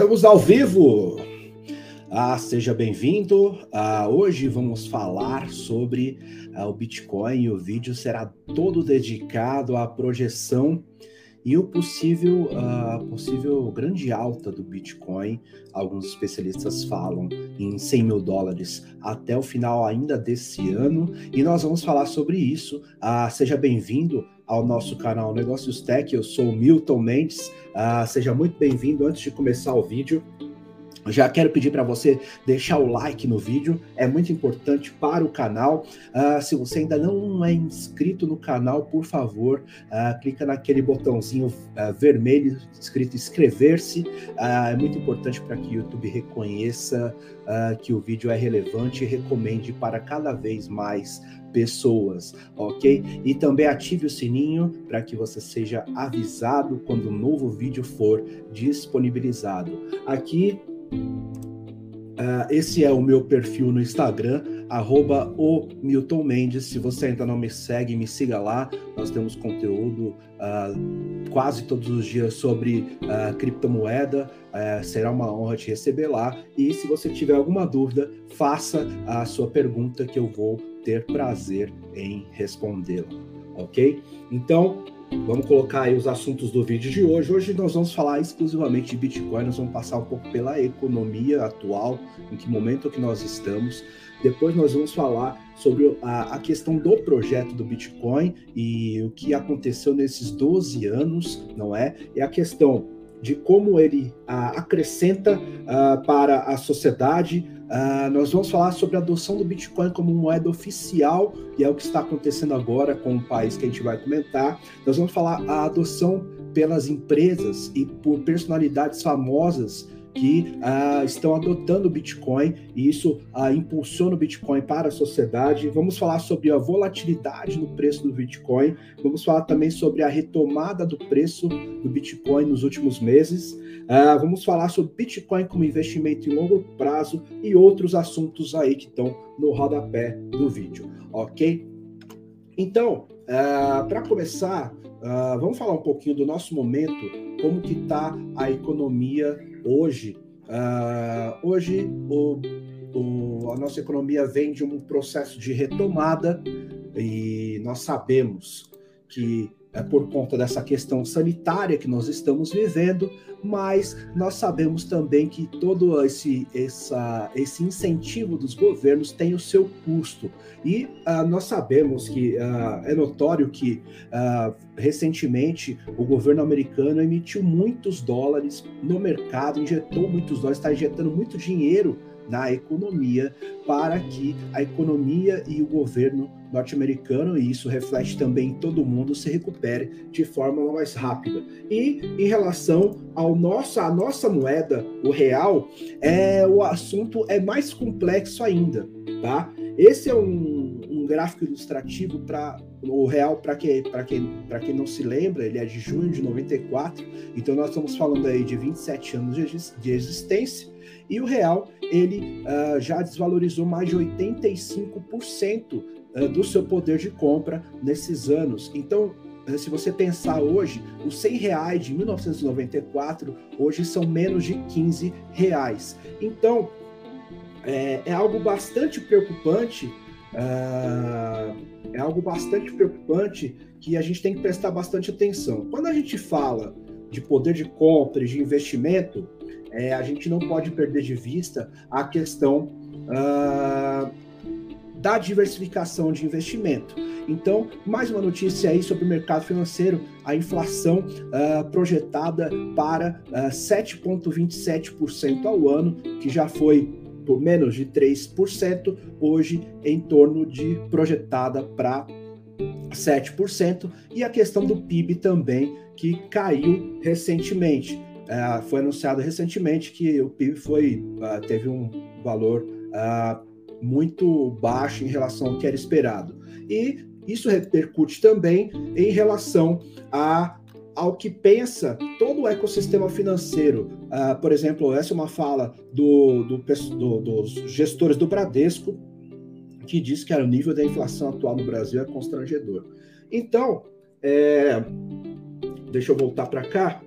Estamos ao vivo. Ah, seja bem-vindo. Ah, hoje vamos falar sobre ah, o Bitcoin. O vídeo será todo dedicado à projeção e o possível, uh, possível grande alta do Bitcoin. Alguns especialistas falam em 100 mil dólares até o final ainda desse ano, e nós vamos falar sobre isso. Uh, seja bem-vindo ao nosso canal Negócios Tech, eu sou o Milton Mendes, uh, seja muito bem-vindo. Antes de começar o vídeo, já quero pedir para você deixar o like no vídeo, é muito importante para o canal. Uh, se você ainda não é inscrito no canal, por favor, uh, clica naquele botãozinho uh, vermelho escrito inscrever-se. é muito importante para que o YouTube reconheça que o vídeo é relevante e recomende para cada vez mais pessoas, ok? E também ative o sininho para que você seja avisado quando um novo vídeo for disponibilizado. Aqui Uh, esse é o meu perfil no Instagram, arroba o Milton Mendes. Se você ainda não me segue, me siga lá. Nós temos conteúdo uh, quase todos os dias sobre uh, criptomoeda. será uma honra te receber lá. E se você tiver alguma dúvida, faça a sua pergunta que eu vou ter prazer em respondê-la. Ok? Então, Vamos colocar aí os assuntos do vídeo de hoje. Hoje nós vamos falar exclusivamente de Bitcoin, nós vamos passar um pouco pela economia atual, em que momento que nós estamos. Depois nós vamos falar sobre a, a questão do projeto do Bitcoin e o que aconteceu nesses 12 anos, não é? E a questão de como ele uh, acrescenta uh, para a sociedade Uh, nós vamos falar sobre a adoção do Bitcoin como moeda oficial, e é o que está acontecendo agora com o país que a gente vai comentar. Nós vamos falar a adoção pelas empresas e por personalidades famosas que uh, estão adotando o Bitcoin e isso uh, impulsiona o Bitcoin para a sociedade. Vamos falar sobre a volatilidade no preço do Bitcoin. Vamos falar também sobre a retomada do preço do Bitcoin nos últimos meses. Uh, vamos falar sobre Bitcoin como investimento em longo prazo e outros assuntos aí que estão no rodapé do vídeo, ok? Então, para começar, vamos falar um pouquinho do nosso momento, como que está a economia hoje, uh, hoje o, o, a nossa economia vem de um processo de retomada e nós sabemos que é por conta dessa questão sanitária que nós estamos vivendo, mas nós sabemos também que todo esse, essa, esse incentivo dos governos tem o seu custo. E uh, nós sabemos que uh, é notório que uh, recentemente o governo americano emitiu muitos dólares no mercado, injetou muitos dólares, está injetando muito dinheiro na economia para que a economia e o governo norte-americano, e isso reflete também em todo mundo, se recupere de forma mais rápida. E em relação ao nosso, à nossa moeda, o real, é, o assunto é mais complexo ainda, tá? Esse é um, um gráfico ilustrativo para o real, para quem, quem, quem não se lembra, ele é de junho de 94, então nós estamos falando aí de 27 anos de existência, e o real, ele uh, já desvalorizou mais de 85% uh, do seu poder de compra nesses anos. Então, uh, se você pensar hoje, os 100 reais de 1994 hoje são menos de 15 reais. Então, é, é algo bastante preocupante. É algo bastante preocupante que a gente tem que prestar bastante atenção. Quando a gente fala de poder de compra e de investimento, é, a gente não pode perder de vista a questão uh, da diversificação de investimento. Então, mais uma notícia aí sobre o mercado financeiro, a inflação uh, projetada para uh, ah, 7,27% ao ano, que já foi por menos de 3%, hoje em torno de projetada para 7%, e a questão do PIB também, que caiu recentemente. Uh, foi anunciado recentemente que o PIB foi, uh, teve um valor uh, muito baixo em relação ao que era esperado. E isso repercute também em relação a ao que pensa todo o ecossistema financeiro. Uh, por exemplo, essa é uma fala do, do, do, dos gestores do Bradesco, que diz que o nível da inflação atual no Brasil é constrangedor. Então, é, deixa eu voltar para cá.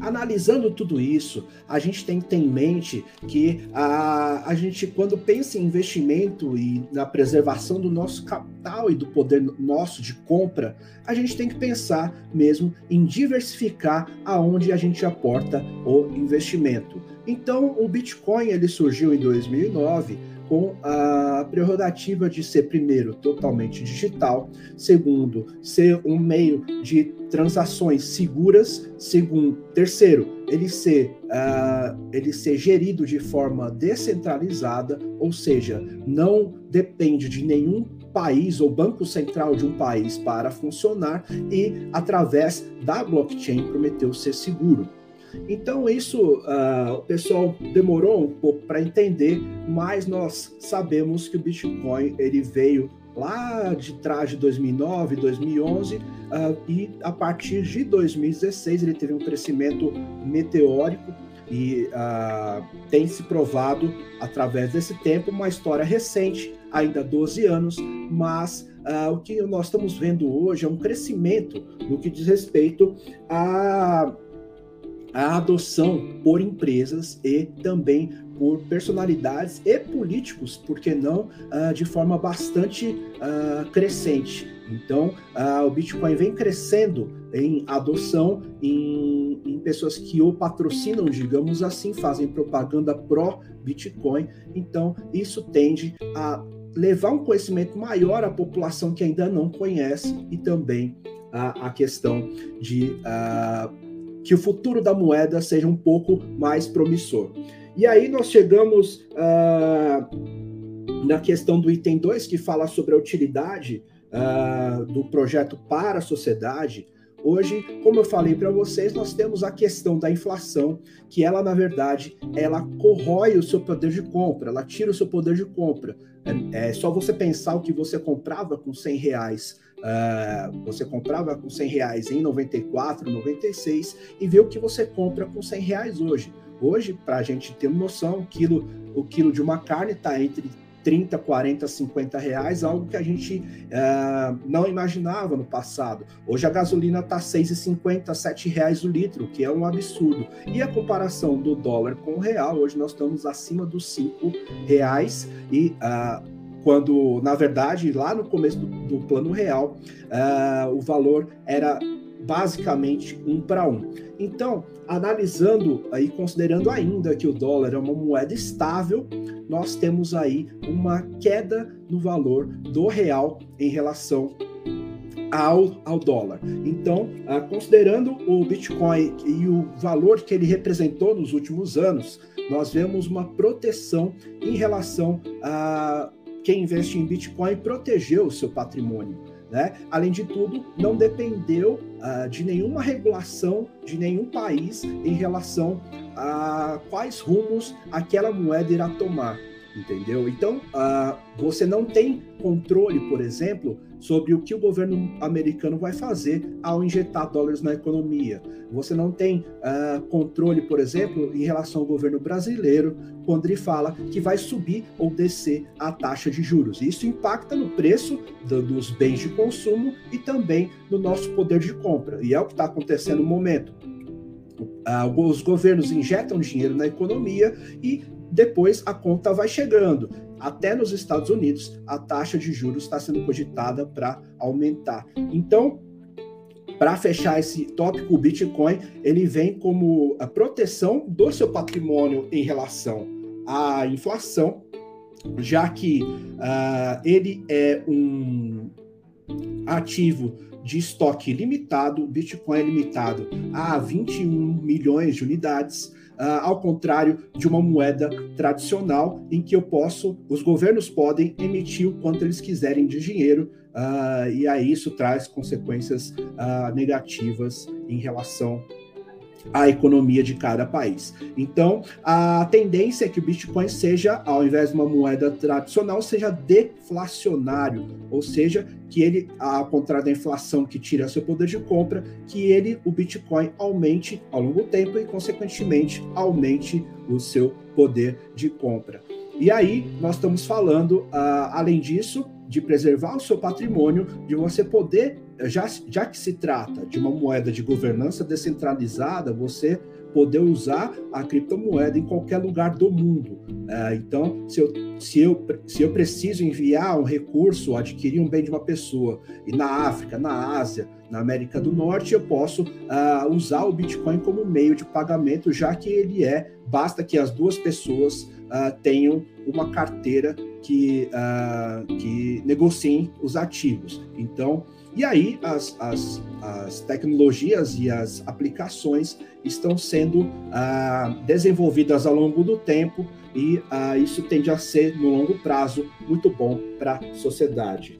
Analisando tudo isso, a gente tem que ter em mente que a, a gente, quando pensa em investimento e na preservação do nosso capital e do poder nosso de compra, a gente tem que pensar mesmo em diversificar aonde a gente aporta o investimento. Então, o Bitcoin ele surgiu em 2009 com a prerrogativa de ser, primeiro, totalmente digital, segundo, ser um meio de transações seguras, segundo, terceiro, ele ser, uh, ele ser gerido de forma descentralizada, ou seja, não depende de nenhum país ou banco central de um país para funcionar e através da blockchain prometeu ser seguro. Então, isso uh, o pessoal demorou um pouco para entender, mas nós sabemos que o Bitcoin ele veio lá de trás de 2009, 2011 uh, e a partir de 2016 ele teve um crescimento meteórico e uh, tem se provado através desse tempo uma história recente, ainda 12 anos, mas uh, o que nós estamos vendo hoje é um crescimento no que diz respeito a a adoção por empresas e também por personalidades e políticos, por que não, uh, de forma bastante uh, crescente. Então, uh, o Bitcoin vem crescendo em adoção, em, em, pessoas que o patrocinam, digamos assim, fazem propaganda pró-Bitcoin. Então, isso tende a levar um conhecimento maior à população que ainda não conhece e também a, a questão de uh, que o futuro da moeda seja um pouco mais promissor. E aí nós chegamos uh, na questão do item 2, que fala sobre a utilidade uh, do projeto para a sociedade. Hoje, como eu falei para vocês, nós temos a questão da inflação, que ela, na verdade, ela corrói o seu poder de compra, ela tira o seu poder de compra. É, é só você pensar o que você comprava com 100 reais Uh, você comprava com 100 reais em 94, 96 e vê o que você compra com 100 reais hoje. Hoje, para a gente ter uma noção, o quilo, o quilo de uma carne está entre 30, 40, 50 reais, algo que a gente uh, não imaginava no passado. Hoje a gasolina está 6,50, 7 reais o litro, que é um absurdo. E a comparação do dólar com o real, hoje nós estamos acima dos 5 reais e uh, quando, na verdade, lá no começo do, do plano real, uh, o valor era basicamente um para um. Então, analisando e considerando ainda que o dólar é uma moeda estável, nós temos aí uma queda no valor do real em relação ao, ao dólar. Então, uh, considerando o Bitcoin e o valor que ele representou nos últimos anos, nós vemos uma proteção em relação a quem investe em Bitcoin protegeu o seu patrimônio. Né? Além de tudo, não dependeu uh, de nenhuma regulação de nenhum país em relação a quais rumos aquela moeda irá tomar entendeu? Então, uh, você não tem controle, por exemplo, sobre o que o governo americano vai fazer ao injetar dólares na economia. Você não tem uh, controle, por exemplo, em relação ao governo brasileiro, quando ele fala que vai subir ou descer a taxa de juros. Isso impacta no preço do, dos bens de consumo e também no nosso poder de compra. E é o que está acontecendo no momento. Uh, os governos injetam dinheiro na economia e depois a conta vai chegando. Até nos Estados Unidos, a taxa de juros está sendo cogitada para aumentar. Então, para fechar esse tópico, o Bitcoin ele vem como a proteção do seu patrimônio em relação à inflação, já que uh, ele é um ativo de estoque limitado, Bitcoin é limitado a 21 milhões de unidades, Uh, ao contrário de uma moeda tradicional em que eu posso, os governos podem emitir o quanto eles quiserem de dinheiro, uh, e aí isso traz consequências uh, negativas em relação a economia de cada país. Então, a tendência é que o Bitcoin seja, ao invés de uma moeda tradicional, seja deflacionário, ou seja, que ele, ao contrário da inflação que tira seu poder de compra, que ele, o Bitcoin, aumente ao longo do tempo e, consequentemente, aumente o seu poder de compra. E aí, nós estamos falando, uh, além disso, de preservar o seu patrimônio, de você poder já, já que se trata de uma moeda de governança descentralizada, você poder usar a criptomoeda em qualquer lugar do mundo. É, então, se eu, se, eu, se eu preciso enviar um recurso, adquirir um bem de uma pessoa, e na África, na Ásia, na América do Norte, eu posso uh, usar o Bitcoin como meio de pagamento, já que ele é, basta que as duas pessoas uh, tenham uma carteira que, que negociem os ativos. Então, e aí as, as, as tecnologias e as aplicações estão sendo ah, desenvolvidas ao longo do tempo e ah, isso tende a ser, no longo prazo, muito bom para a sociedade.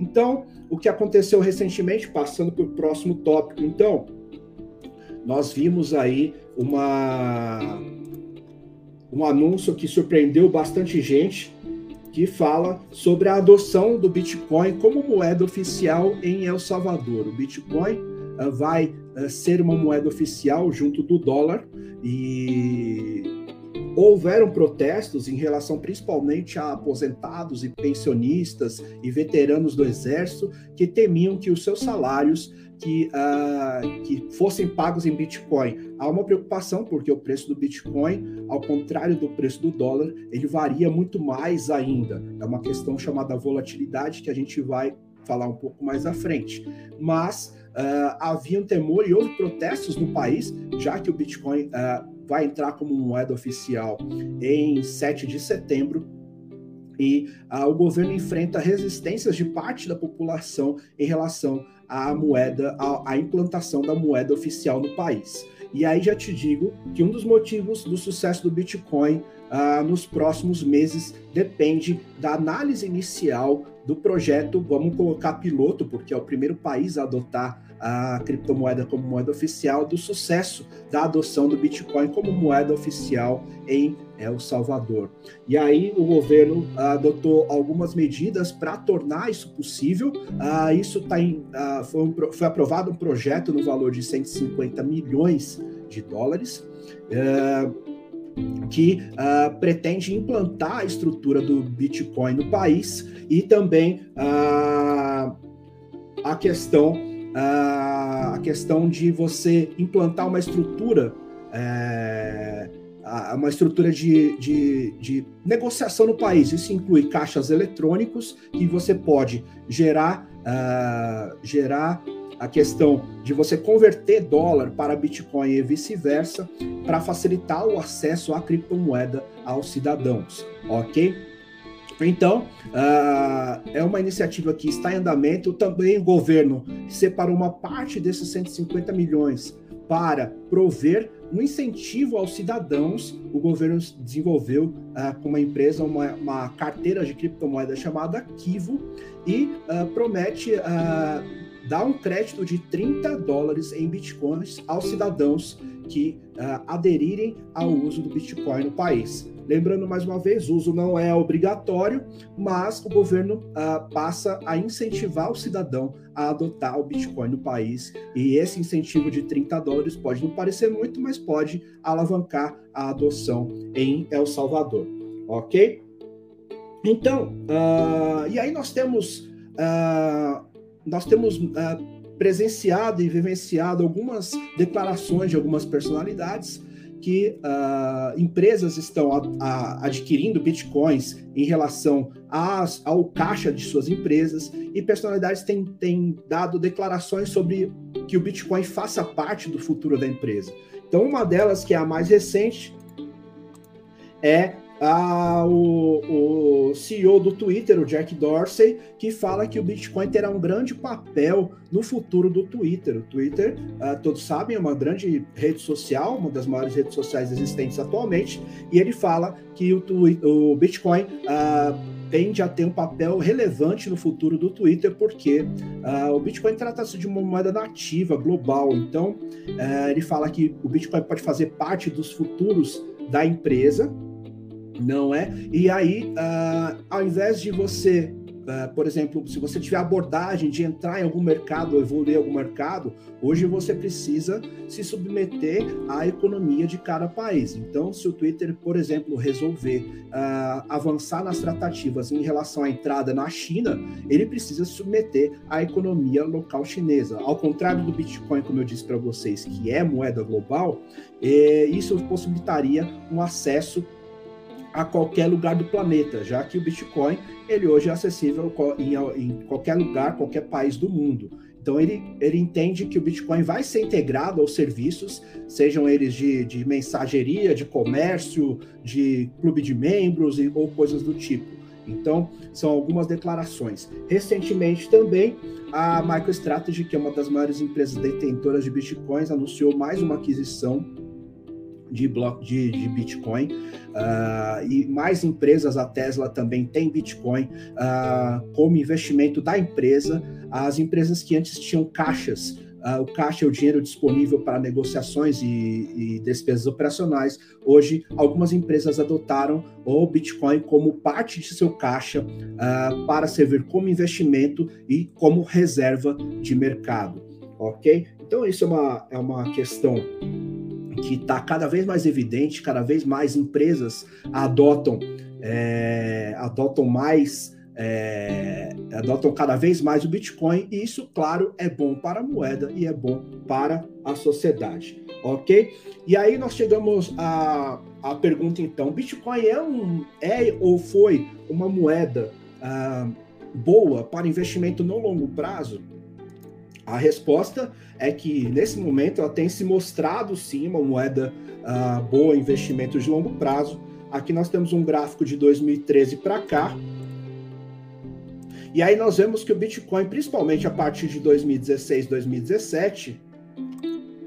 Então, o que aconteceu recentemente, passando para o próximo tópico, então, nós vimos aí uma, um anúncio que surpreendeu bastante gente, que fala sobre a adoção do Bitcoin como moeda oficial em El Salvador. O Bitcoin uh, vai uh, ser uma moeda oficial junto do dólar e houveram protestos em relação principalmente a aposentados e pensionistas e veteranos do exército que temiam que os seus salários que, uh, que fossem pagos em Bitcoin. Há uma preocupação, porque o preço do Bitcoin, ao contrário do preço do dólar, ele varia muito mais ainda. É uma questão chamada volatilidade que a gente vai falar um pouco mais à frente. Mas uh, havia um temor e houve protestos no país, já que o Bitcoin uh, vai entrar como moeda oficial em 7 de setembro e uh, o governo enfrenta resistências de parte da população em relação à moeda, à, à implantação da moeda oficial no país. E aí já te digo que um dos motivos do sucesso do Bitcoin uh, nos próximos meses depende da análise inicial do projeto, vamos colocar piloto, porque é o primeiro país a adotar a criptomoeda como moeda oficial, do sucesso da adoção do Bitcoin como moeda oficial em El Salvador. E aí o governo adotou algumas medidas para tornar isso possível. Uh, isso tá em, uh, foi, um, foi, aprovado um projeto no valor de 150 milhões de dólares. Uh, que uh, pretende implantar a estrutura do Bitcoin no país e também uh, a questão uh, a questão de você implantar uma estrutura é, uma estrutura de, de, de, negociação no país. Isso inclui caixas eletrônicos que você pode gerar, gerar a questão de você converter dólar para Bitcoin e vice-versa para facilitar o acesso à criptomoeda aos cidadãos, ok? Então, uh, é uma iniciativa que está em andamento. Também o governo separou uma parte desses 150 milhões para prover um incentivo aos cidadãos. O governo desenvolveu uh, com uma empresa uma, uma, carteira de criptomoeda chamada Kivo e uh, promete dá um crédito de 30 dólares em bitcoins aos cidadãos que uh, aderirem ao uso do Bitcoin no país. Lembrando mais uma vez, o uso não é obrigatório, mas o governo uh, passa a incentivar o cidadão a adotar o Bitcoin no país. E esse incentivo de 30 dólares pode não parecer muito, mas pode alavancar a adoção em El Salvador. Ok? Então, uh, e aí nós temos uh, nós temos presenciado e vivenciado algumas declarações de algumas personalidades que uh, empresas estão a, a, adquirindo bitcoins em relação às, ao caixa de suas empresas e personalidades têm, têm dado declarações sobre que o bitcoin faça parte do futuro da empresa. Então, uma delas, que é a mais recente, é ah, o, CEO do Twitter, o Jack Dorsey, que fala que o Bitcoin terá um grande papel no futuro do Twitter. O Twitter, ah, todos sabem, é uma grande rede social, uma das maiores redes sociais existentes atualmente, e ele fala que o, o Bitcoin ah, tende a ter um papel relevante no futuro do Twitter, porque uh, o Bitcoin trata-se de uma moeda nativa, global. Então, uh, ele fala que o Bitcoin pode fazer parte dos futuros da empresa, não é? E aí, uh, ao invés de você uh, por exemplo, se você tiver abordagem de entrar em algum mercado, evoluir em algum mercado, hoje você precisa se submeter à economia de cada país. Então, se o Twitter, por exemplo, resolver uh, avançar nas tratativas em relação à entrada na China, ele precisa se submeter à economia local chinesa. Ao contrário do Bitcoin, como eu disse para vocês, que é moeda global, eh, isso possibilitaria um acesso a qualquer lugar do planeta, já que o Bitcoin ele hoje é acessível em, qualquer lugar, qualquer país do mundo. Então ele, ele entende que o Bitcoin vai ser integrado aos serviços, sejam eles de, de mensageria, de comércio, de clube de membros e, ou coisas do tipo. Então, são algumas declarações. Recentemente também, a MicroStrategy, que é uma das maiores empresas detentoras de Bitcoins, anunciou mais uma aquisição de, bloco, de, de Bitcoin. Uh, e mais empresas, a Tesla também tem Bitcoin uh, como investimento da empresa. As empresas que antes tinham caixas Uh, o caixa é o dinheiro disponível para negociações e, e, despesas operacionais. Hoje, algumas empresas adotaram o Bitcoin como parte de seu caixa uh, para servir como investimento e como reserva de mercado. Ok? Então, isso é uma, é uma questão que está cada vez mais evidente, cada vez mais empresas adotam, é, adotam mais, é, adotam cada vez mais o Bitcoin, e isso, claro, é bom para a moeda e é bom para a sociedade, ok? E aí nós chegamos à, à pergunta então: Bitcoin é, um, é ou foi uma moeda ah, boa para investimento no longo prazo? A resposta é que, nesse momento, ela tem se mostrado, sim, uma moeda uh, boa, investimento de longo prazo. Aqui nós temos um gráfico de 2013 para cá. E aí nós vemos que o Bitcoin, principalmente a partir de 2016, 2017,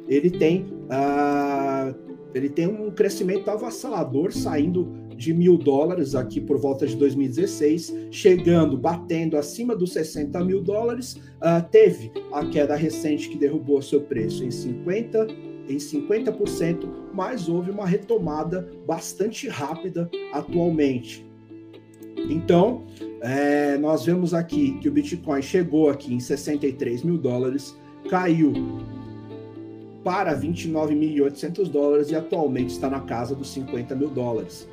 ele tem, uh, ele tem um crescimento avassalador, saindo de mil dólares aqui por volta de 2016, chegando, batendo acima dos 60 mil dólares, uh, teve a queda recente que derrubou seu preço em 50 em 50%, mas houve uma retomada bastante rápida atualmente. Então, é, nós vemos aqui que o Bitcoin chegou aqui em 63 mil dólares, caiu para 29.800 dólares e atualmente está na casa dos 50 mil dólares.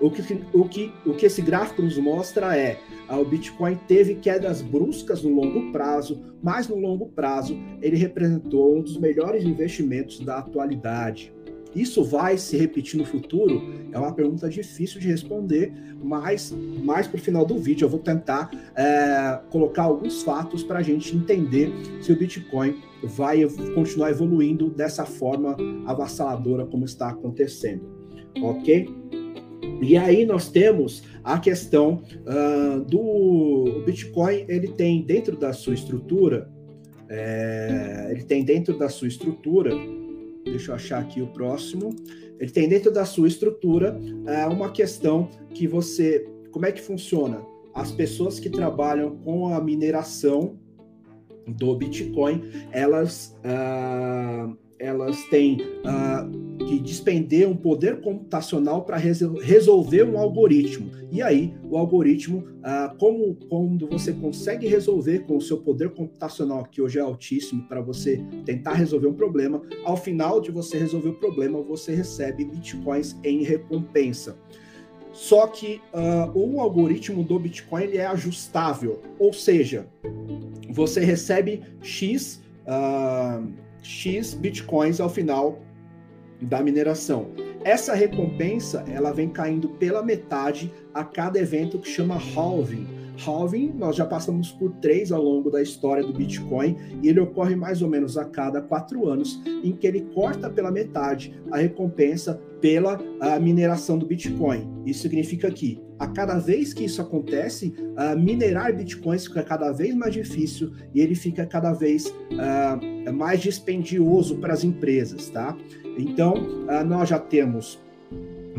O que, o que, o que esse gráfico nos mostra é ah, o Bitcoin teve quedas bruscas no longo prazo, mas no longo prazo ele representou um dos melhores investimentos da atualidade. Isso vai se repetir no futuro? É uma pergunta difícil de responder, mas mais para o final do vídeo eu vou tentar é, colocar alguns fatos para a gente entender se o Bitcoin vai continuar evoluindo dessa forma avassaladora como está acontecendo, ok? E aí nós temos a questão uh, do Bitcoin, ele tem dentro da sua estrutura, é, ele tem dentro da sua estrutura, deixa eu achar aqui o próximo, ele tem dentro da sua estrutura é, uma questão que você, como é que funciona? As pessoas que trabalham com a mineração do Bitcoin, elas uh, elas têm uh, que despender um poder computacional para resolver um algoritmo. E aí, o algoritmo, uh, como quando você consegue resolver com o seu poder computacional, que hoje é altíssimo, para você tentar resolver um problema, ao final de você resolver o problema, você recebe bitcoins em recompensa. Só que uh, o algoritmo do Bitcoin ele é ajustável, ou seja, você recebe X. Uh, X bitcoins ao final da mineração. Essa recompensa ela vem caindo pela metade a cada evento que chama halving. Halving, nós já passamos por três ao longo da história do Bitcoin e ele ocorre mais ou menos a cada quatro anos, em que ele corta pela metade a recompensa pela a mineração do Bitcoin. Isso significa que a cada vez que isso acontece, minerar bitcoins fica cada vez mais difícil e ele fica cada vez mais dispendioso para as empresas, tá? Então, nós já temos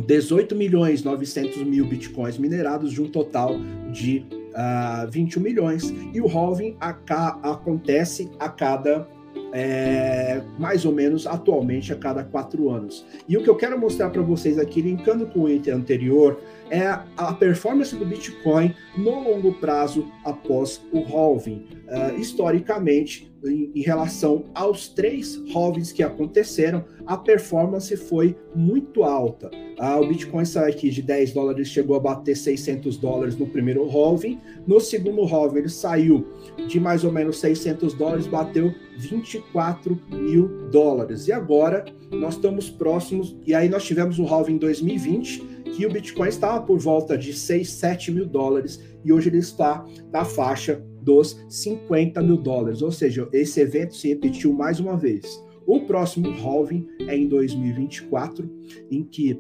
18 milhões 900 mil bitcoins minerados de um total de uh, 21 milhões e o halving acontece a cada é, mais ou menos atualmente a cada quatro anos. E o que eu quero mostrar para vocês aqui, linkando com o item anterior, é a performance do Bitcoin no longo prazo após o halving. Uh, historicamente, em, em, relação aos três halvings que aconteceram, a performance foi muito alta. Uh, o Bitcoin saiu aqui de 10 dólares, chegou a bater 600 dólares no primeiro halving. No segundo halving, ele saiu de mais ou menos 600 dólares, bateu 24 mil dólares. E agora nós estamos próximos, e aí nós tivemos o halving em 2020, que o Bitcoin estava por volta de 6, 7 mil dólares, e hoje ele está na faixa dos 50 mil dólares. Ou seja, esse evento se repetiu mais uma vez. O próximo halving é em 2024, em que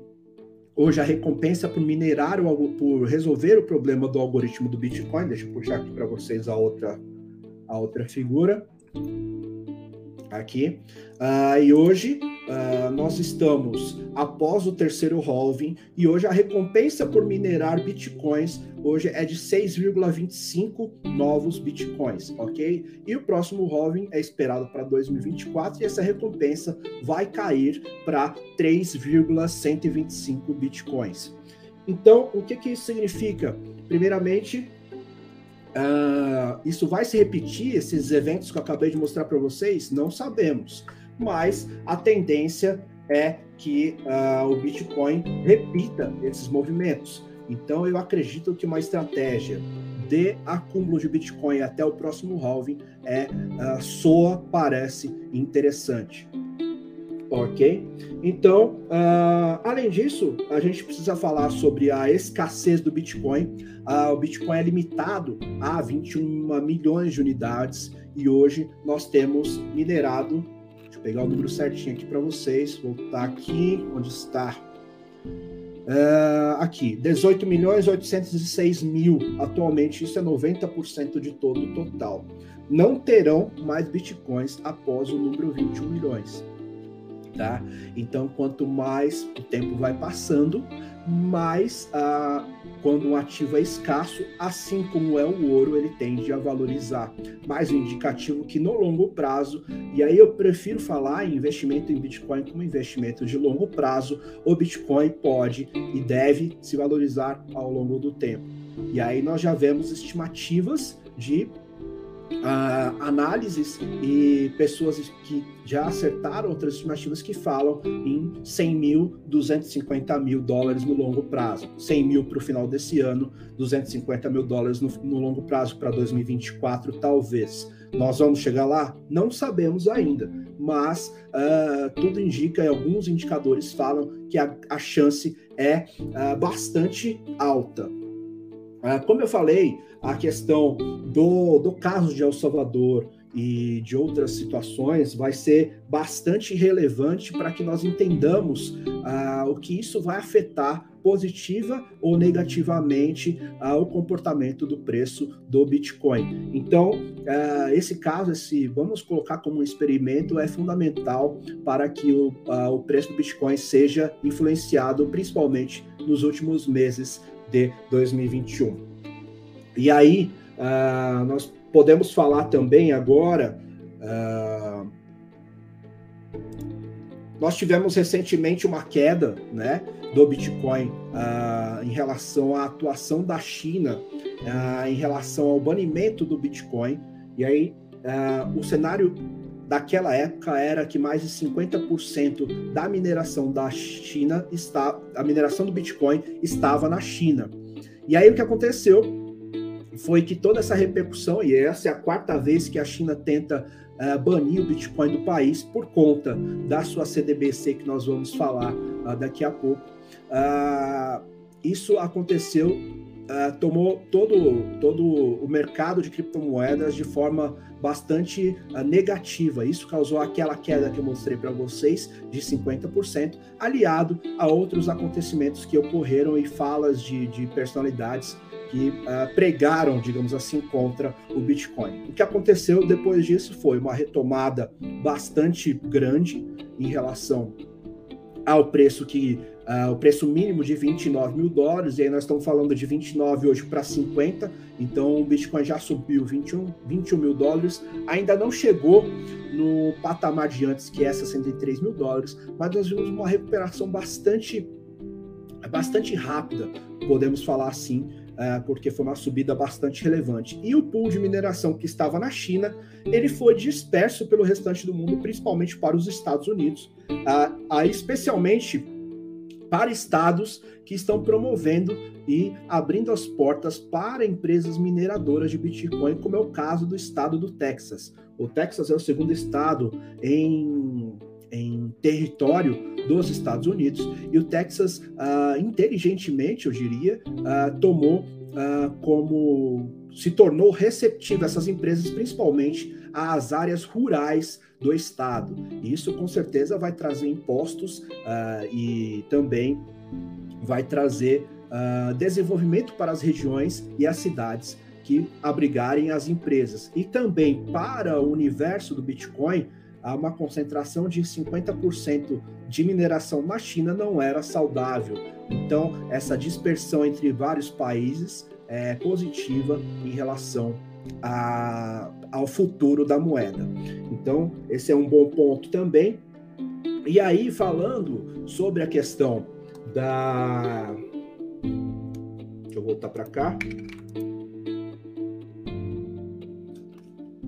hoje a recompensa por minerar, por resolver o problema do algoritmo do Bitcoin, deixa eu puxar aqui para vocês a outra, a outra figura aqui. Uh, e hoje uh, nós estamos após o terceiro halving e hoje a recompensa por minerar bitcoins hoje é de 6,25 novos bitcoins, ok? E o próximo halving é esperado para 2024 e essa recompensa vai cair para 3,125 bitcoins. Então, o que, que isso significa? Primeiramente, Uh, isso vai se repetir, esses eventos que eu acabei de mostrar para vocês? Não sabemos. Mas a tendência é que uh, o Bitcoin repita esses movimentos. Então, eu acredito que uma estratégia de acúmulo de Bitcoin até o próximo halving é uh, soa, parece interessante. Ok? Então, uh, além disso, a gente precisa falar sobre a escassez do Bitcoin. Uh, o Bitcoin é limitado a 21 milhões de unidades e hoje nós temos minerado. Pegar o número certinho aqui para vocês. Voltar aqui, onde está? Uh, aqui, 18 milhões 806 mil. Atualmente, isso é 90% de todo o total. Não terão mais bitcoins após o número 21 milhões tá? Então, quanto mais o tempo vai passando, mais ah, quando um ativo é escasso, assim como é o ouro, ele tende a valorizar. Mais um indicativo que no longo prazo, e aí eu prefiro falar em investimento em Bitcoin como investimento de longo prazo, o Bitcoin pode e deve se valorizar ao longo do tempo. E aí nós já vemos estimativas de uh, análises e pessoas que já acertaram outras estimativas que falam em 100 mil, 250 mil dólares no longo prazo. 100 mil para o final desse ano, 250 mil dólares no, no longo prazo para 2024, talvez. Nós vamos chegar lá? Não sabemos ainda, mas uh, tudo indica, e alguns indicadores falam que a, a chance é uh, bastante alta. Uh, como eu falei, a questão do, do caso de El Salvador e de outras situações vai ser bastante relevante para que nós entendamos uh, o que isso vai afetar positiva ou negativamente uh, o comportamento do preço do Bitcoin. Então, uh, esse caso, esse vamos colocar como um experimento, é fundamental para que o, o preço do Bitcoin seja influenciado, principalmente nos últimos meses de 2021. E aí, uh, nós podemos falar também agora. Uh, nós tivemos recentemente uma queda né, do Bitcoin uh, em relação à atuação da China, em relação ao banimento do Bitcoin. E aí, o cenário daquela época era que mais de 50% da mineração da China está, a mineração do Bitcoin estava na China. E aí o que aconteceu foi que toda essa repercussão, e essa é a quarta vez que a China tenta uh, banir o Bitcoin do país por conta da sua CDBC, que nós vamos falar uh, daqui a pouco. Uh, isso aconteceu, tomou todo, todo o mercado de criptomoedas de forma bastante negativa. Isso causou aquela queda que eu mostrei para vocês de 50%, aliado a outros acontecimentos que ocorreram e falas de, de personalidades que uh, pregaram, digamos assim, contra o Bitcoin. O que aconteceu depois disso foi uma retomada bastante grande em relação ao preço que uh, o preço mínimo de 29 mil dólares, e aí nós estamos falando de 29 hoje para 50, então o Bitcoin já subiu 21, 21 mil dólares, ainda não chegou no patamar de antes, que é 63 mil dólares, mas nós vimos uma recuperação bastante bastante rápida, podemos falar assim, uh, porque foi uma subida bastante relevante. E o pool de mineração que estava na China, ele foi disperso pelo restante do mundo, principalmente para os Estados Unidos, uh, especialmente para estados que estão promovendo e abrindo as portas para empresas mineradoras de Bitcoin, como é o caso do estado do Texas. O Texas é o segundo estado em, em território dos Estados Unidos e o Texas, uh, inteligentemente, eu diria, uh, tomou uh, como se tornou receptivo a essas empresas, principalmente às áreas rurais do estado. Isso com certeza vai trazer impostos uh, e também vai trazer uh, desenvolvimento para as regiões e as cidades que abrigarem as empresas. E também para o universo do Bitcoin, há uma concentração de 50% de mineração na China não era saudável. Então, essa dispersão entre vários países é positiva em relação a, ao futuro da moeda. Então, esse é um bom ponto também. E aí, falando sobre a questão da. Deixa eu voltar para cá.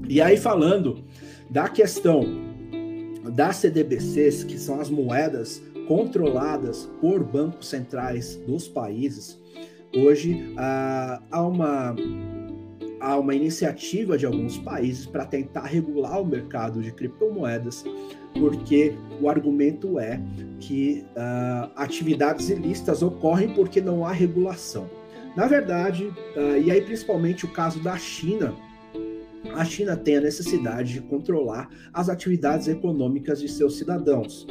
E aí, falando da questão das CDBCs, que são as moedas controladas por bancos centrais dos países, hoje ah, há uma há uma iniciativa de alguns países para tentar regular o mercado de criptomoedas, porque o argumento é que uh, atividades ilícitas ocorrem porque não há regulação. Na verdade, uh, e aí principalmente o caso da China, a China tem a necessidade de controlar as atividades econômicas de seus cidadãos.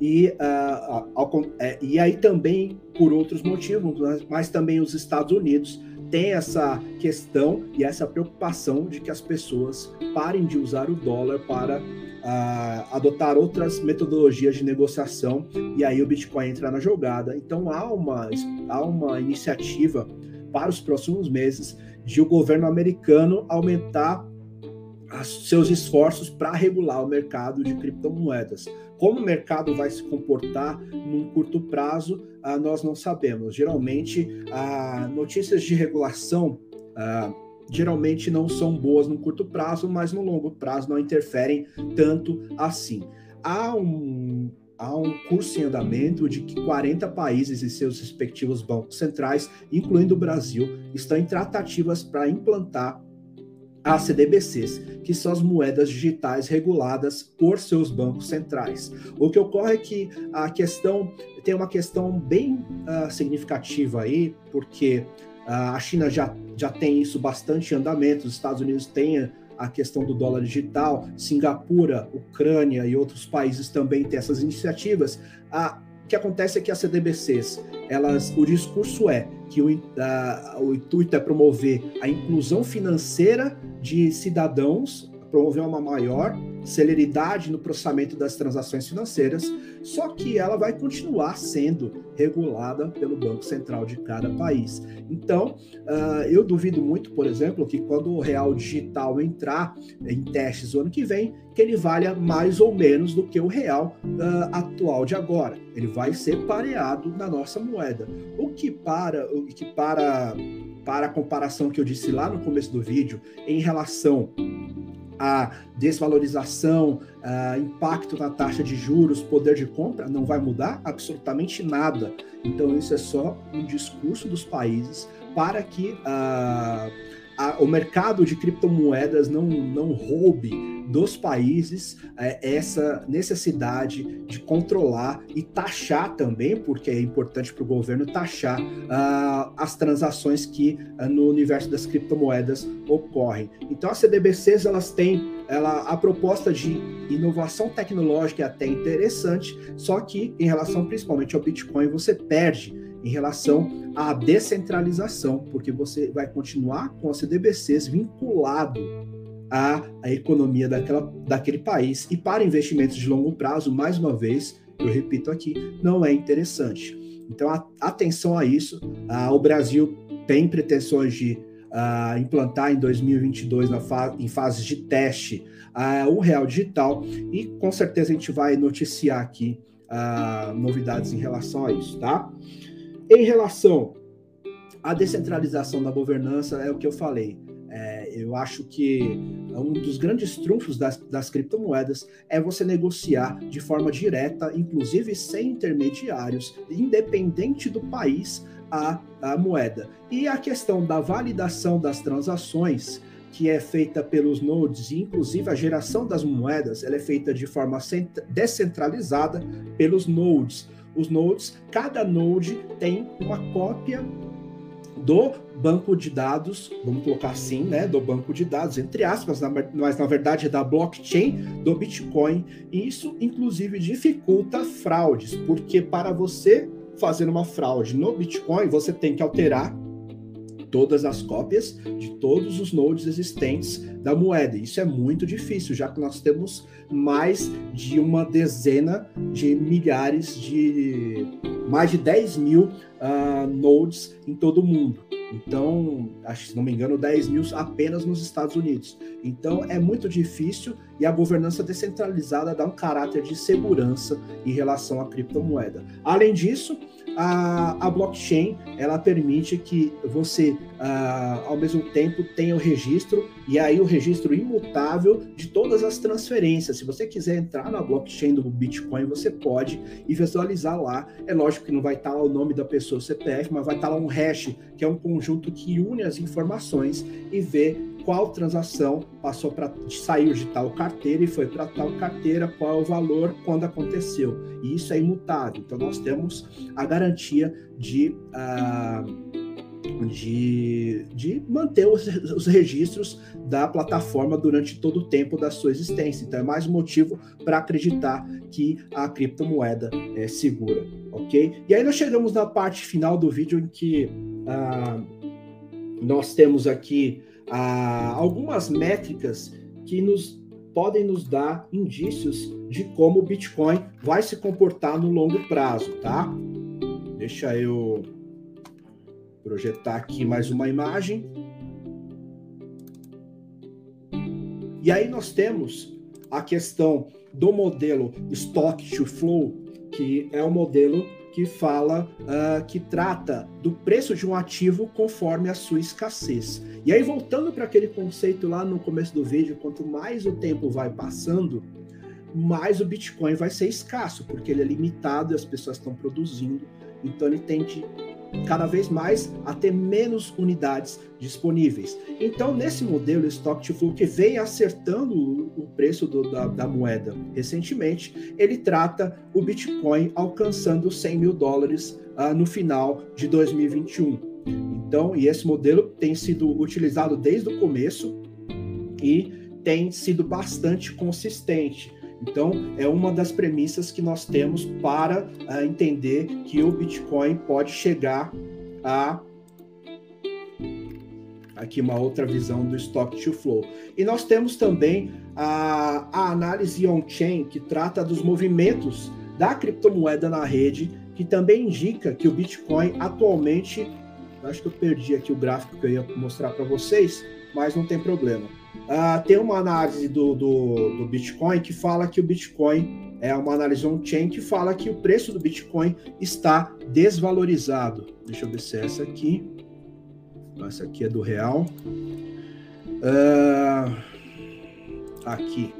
E, uh, ao, é, e aí também por outros motivos, mas, mas também os Estados Unidos tem essa questão e essa preocupação de que as pessoas parem de usar o dólar para uh, adotar outras metodologias de negociação e aí o Bitcoin entra na jogada. Então há uma, há uma iniciativa para os próximos meses de o governo americano aumentar seus esforços para regular o mercado de criptomoedas. Como o mercado vai se comportar num curto prazo, ah, nós não sabemos. Geralmente, ah, notícias de regulação ah, geralmente não são boas no curto prazo, mas no longo prazo não interferem tanto assim. Há um, há um curso em andamento de que 40 países e seus respectivos bancos centrais, incluindo o Brasil, estão em tratativas para implantar as CDBCs, que são as moedas digitais reguladas por seus bancos centrais. O que ocorre é que a questão tem uma questão bem uh, significativa aí, porque uh, a China já, já tem isso bastante em andamento, os Estados Unidos têm a questão do dólar digital, Singapura, Ucrânia e outros países também têm essas iniciativas. O que acontece é que as CDBCs, elas, o discurso é que o, o intuito é promover a inclusão financeira de cidadãos, promover uma maior celeridade no processamento das transações financeiras, só que ela vai continuar sendo regulada pelo Banco Central de cada país. Então, uh, eu duvido muito, por exemplo, que quando o real digital entrar em testes o ano que vem, que ele valha mais ou menos do que o real uh, atual de agora. Ele vai ser pareado na nossa moeda. O que para, o que para para a comparação que eu disse lá no começo do vídeo em relação a desvalorização, a impacto na taxa de juros, poder de compra, não vai mudar absolutamente nada. Então, isso é só um discurso dos países para que uh, a, o mercado de criptomoedas não, não roube dos países é, essa necessidade de controlar e taxar também, porque é importante para o governo taxar uh, as transações que uh, no universo das criptomoedas ocorrem. Então as CDBCs elas têm ela, a proposta de inovação tecnológica é até interessante, só que em relação principalmente ao Bitcoin você perde em relação à descentralização, porque você vai continuar com as CDBCs vinculado à, economia daquela, daquele país. E para investimentos de longo prazo, mais uma vez, eu repito aqui, não é interessante. Então, a, atenção a isso. O Brasil tem pretensões de implantar em 2022, na fa em fases de teste, o Real Digital, e com certeza a gente vai noticiar aqui novidades em relação a isso, tá? em relação à descentralização da governança, é o que eu falei. Eu acho que um dos grandes trunfos das, das, criptomoedas é você negociar de forma direta, inclusive sem intermediários, independente do país, a, a moeda. E a questão da validação das transações, que é feita pelos nodes, e inclusive a geração das moedas, ela é feita de forma descentralizada pelos nodes. Os nodes, cada node tem uma cópia do banco de dados, vamos colocar assim, né, do banco de dados, entre aspas, mas na verdade é da blockchain do Bitcoin, e isso inclusive dificulta fraudes, porque para você fazer uma fraude no Bitcoin, você tem que alterar todas as cópias de todos os nodes existentes da moeda. Isso é muito difícil, já que nós temos mais de uma dezena de milhares de. mais de 10 mil uh, nodes em todo o mundo. Então, acho, se não me engano, 10 mil apenas nos Estados Unidos. Então, é muito difícil e a governança descentralizada dá um caráter de segurança em relação à criptomoeda. Além disso, a, a blockchain ela permite que você, uh, ao mesmo tempo, tenha o registro e aí o registro imutável de todas as transferências. Se você quiser entrar na blockchain do Bitcoin, você pode e visualizar lá. É lógico que não vai estar lá o nome da pessoa, o CPF, mas vai estar lá um hash, que é um conjunto que une as informações e vê qual transação passou para saiu de tal carteira e foi para tal carteira, qual é o valor, quando aconteceu. E isso é imutável. Então nós temos a garantia de, uh, de, de manter os, os, registros da plataforma durante todo o tempo da sua existência. Então é mais um motivo para acreditar que a criptomoeda é segura, ok? E aí nós chegamos na parte final do vídeo em que uh, nós temos aqui ah, algumas métricas que nos podem nos dar indícios de como o Bitcoin vai se comportar no longo prazo, tá? Deixa eu projetar aqui mais uma imagem. E aí nós temos a questão do modelo Stock to Flow, que é o modelo que fala, uh, que trata do preço de um ativo conforme a sua escassez. E aí, voltando para aquele conceito lá no começo do vídeo, quanto mais o tempo vai passando, mais o Bitcoin vai ser escasso, porque ele é limitado e as pessoas estão produzindo. Então, ele tende cada vez mais a ter menos unidades disponíveis. Então, nesse modelo Stock to Flow, que vem acertando o preço do, da, da, moeda recentemente, ele trata o Bitcoin alcançando 100 mil dólares uh, no final de 2021. Então, e esse modelo tem sido utilizado desde o começo e tem sido bastante consistente. Então, é uma das premissas que nós temos para uh, entender que o Bitcoin pode chegar a aqui uma outra visão do stock to flow. E nós temos também a, a análise on-chain, que trata dos movimentos da criptomoeda na rede, que também indica que o Bitcoin atualmente, acho que eu perdi aqui o gráfico que eu ia mostrar para vocês, mas não tem problema. Uh, tem uma análise do, do, do, Bitcoin que fala que o Bitcoin é uma análise on-chain que fala que o preço do Bitcoin está desvalorizado. Deixa eu ver se é essa aqui. Essa aqui é do real. Uh, aqui.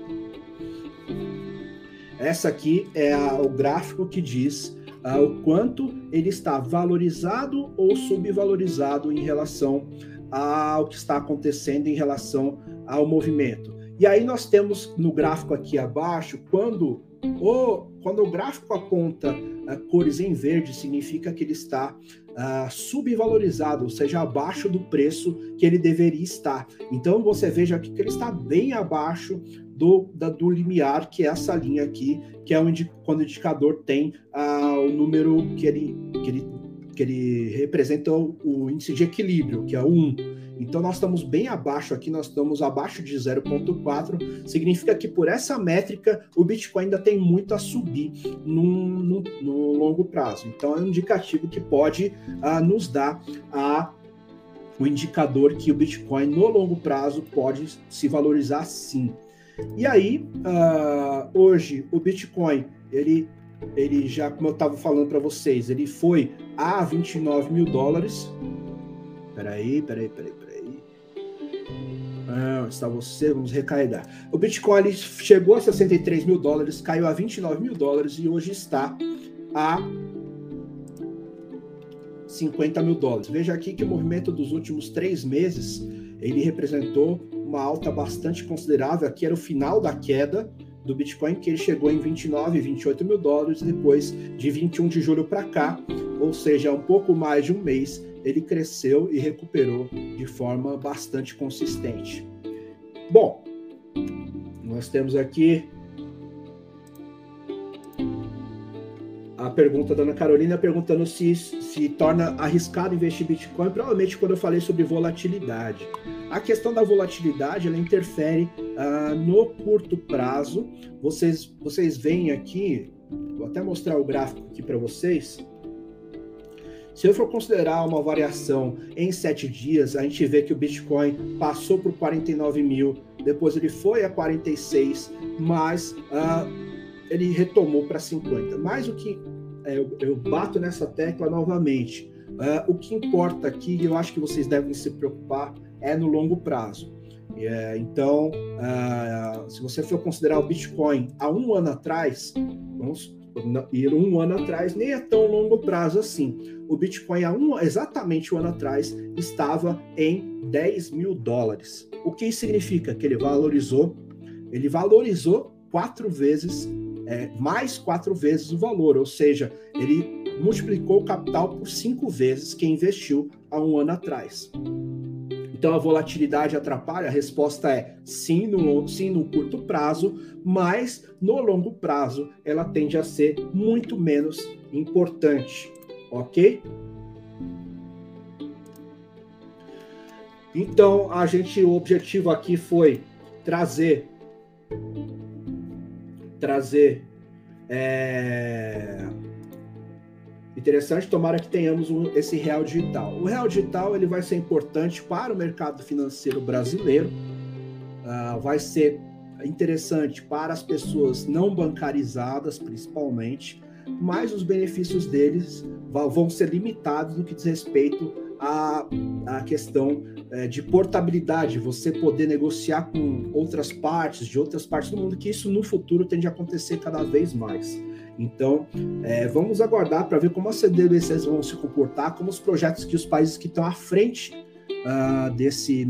Essa aqui é a, o gráfico que diz uh, o quanto ele está valorizado ou subvalorizado em relação ao que está acontecendo em relação ao movimento. E aí nós temos no gráfico aqui abaixo, quando o, quando o gráfico aponta uh, cores em verde, significa que ele está uh, subvalorizado, ou seja, abaixo do preço que ele deveria estar. Então você veja aqui que ele está bem abaixo do, da, do limiar, que é essa linha aqui, que é onde quando o indicador tem uh, o número que ele, que ele, que ele representa o, o índice de equilíbrio, que é o 1. Então nós estamos bem abaixo aqui, nós estamos abaixo de 0,4, significa que por essa métrica o Bitcoin ainda tem muito a subir no, longo prazo. Então é um indicativo que pode uh, nos dar a o indicador que o Bitcoin no longo prazo pode se valorizar sim. E aí, uh, hoje, o Bitcoin ele ele já, como eu estava falando para vocês, ele foi a 29 mil dólares. Peraí, peraí, peraí, peraí. Ah, está você? Vamos recarregar. O Bitcoin chegou a 63 mil dólares, caiu a 29 mil dólares e hoje está a 50 mil dólares. Veja aqui que o movimento dos últimos três meses ele representou uma alta bastante considerável. Aqui era o final da queda do Bitcoin, que ele chegou em 29, 28 mil dólares, depois de 21 de julho para cá, ou seja, um pouco mais de um mês, ele cresceu e recuperou de forma bastante consistente. Bom, nós temos aqui a pergunta da Ana Carolina perguntando se se torna arriscado investir Bitcoin, provavelmente quando eu falei sobre volatilidade. A questão da volatilidade, ela interfere uh, no curto prazo. Vocês, vocês veem aqui, vou até mostrar o gráfico aqui para vocês. Se eu for considerar uma variação em sete dias, a gente vê que o Bitcoin passou por 49 mil, depois ele foi a 46, mas uh, ele retomou para 50. Mas o que é, eu, eu, bato nessa tecla novamente. Uh, o que importa aqui, eu acho que vocês devem se preocupar, é no longo prazo. É, então, uh, se você for considerar o Bitcoin há um ano atrás, vamos ir um ano atrás, nem é tão longo prazo assim. O Bitcoin há um, exatamente um ano atrás estava em 10 mil dólares. O que significa? Que ele valorizou, ele valorizou quatro vezes é, mais quatro vezes o valor, ou seja, ele multiplicou o capital por cinco vezes que investiu há um ano atrás. Então a volatilidade atrapalha? A resposta é sim no, sim no curto prazo, mas no longo prazo ela tende a ser muito menos importante, ok? Então a gente, o objetivo aqui foi trazer trazer. É... Interessante, tomara que tenhamos um, esse real digital. O real digital ele vai ser importante para o mercado financeiro brasileiro, uh, vai ser interessante para as pessoas não bancarizadas, principalmente, mas os benefícios deles vão ser limitados no que diz respeito à, à questão é, de portabilidade, você poder negociar com outras partes, de outras partes do mundo, que isso no futuro tende a acontecer cada vez mais. Então, é, vamos aguardar para ver como as CDBCs vão se comportar, como os projetos que os países que estão à frente uh, desse,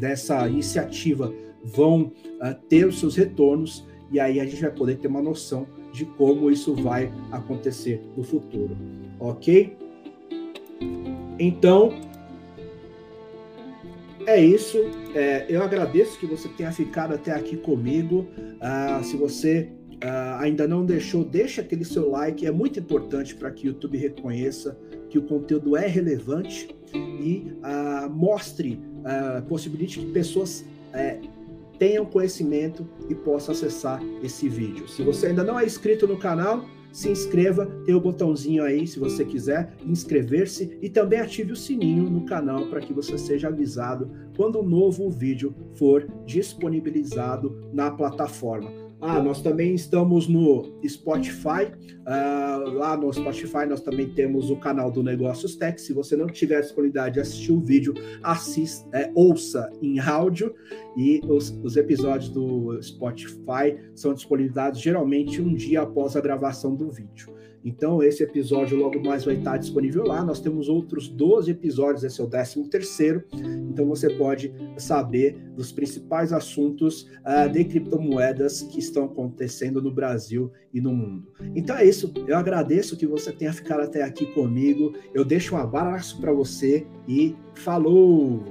dessa iniciativa vão uh, ter os seus retornos, e aí a gente vai poder ter uma noção de como isso vai acontecer no futuro. Ok? Então, é isso. É, eu agradeço que você tenha ficado até aqui comigo. Ah, se você ah, ainda não deixou, deixa aquele seu like. É muito importante para que o YouTube reconheça que o conteúdo é relevante e ah, mostre, ah, possibilite que pessoas é, tenham conhecimento e possam acessar esse vídeo. Se você ainda não é inscrito no canal, se inscreva, tem o botãozinho aí se você quiser inscrever-se e também ative o sininho no canal para que você seja avisado quando um novo vídeo for disponibilizado na plataforma. Ah, nós também estamos no Spotify. Uh, lá no Spotify nós também temos o canal do Negócios Tech. Se você não tiver a disponibilidade de assistir o vídeo, assista, é, ouça em áudio. E os, os, episódios do Spotify são disponibilizados geralmente um dia após a gravação do vídeo. Então, esse episódio logo mais vai estar disponível lá. Nós temos outros 12 episódios, esse é o 13 terceiro. Então, você pode saber dos principais assuntos uh, de criptomoedas que estão acontecendo no Brasil e no mundo. Então, é isso. Eu agradeço que você tenha ficado até aqui comigo. Eu deixo um abraço para você e falou!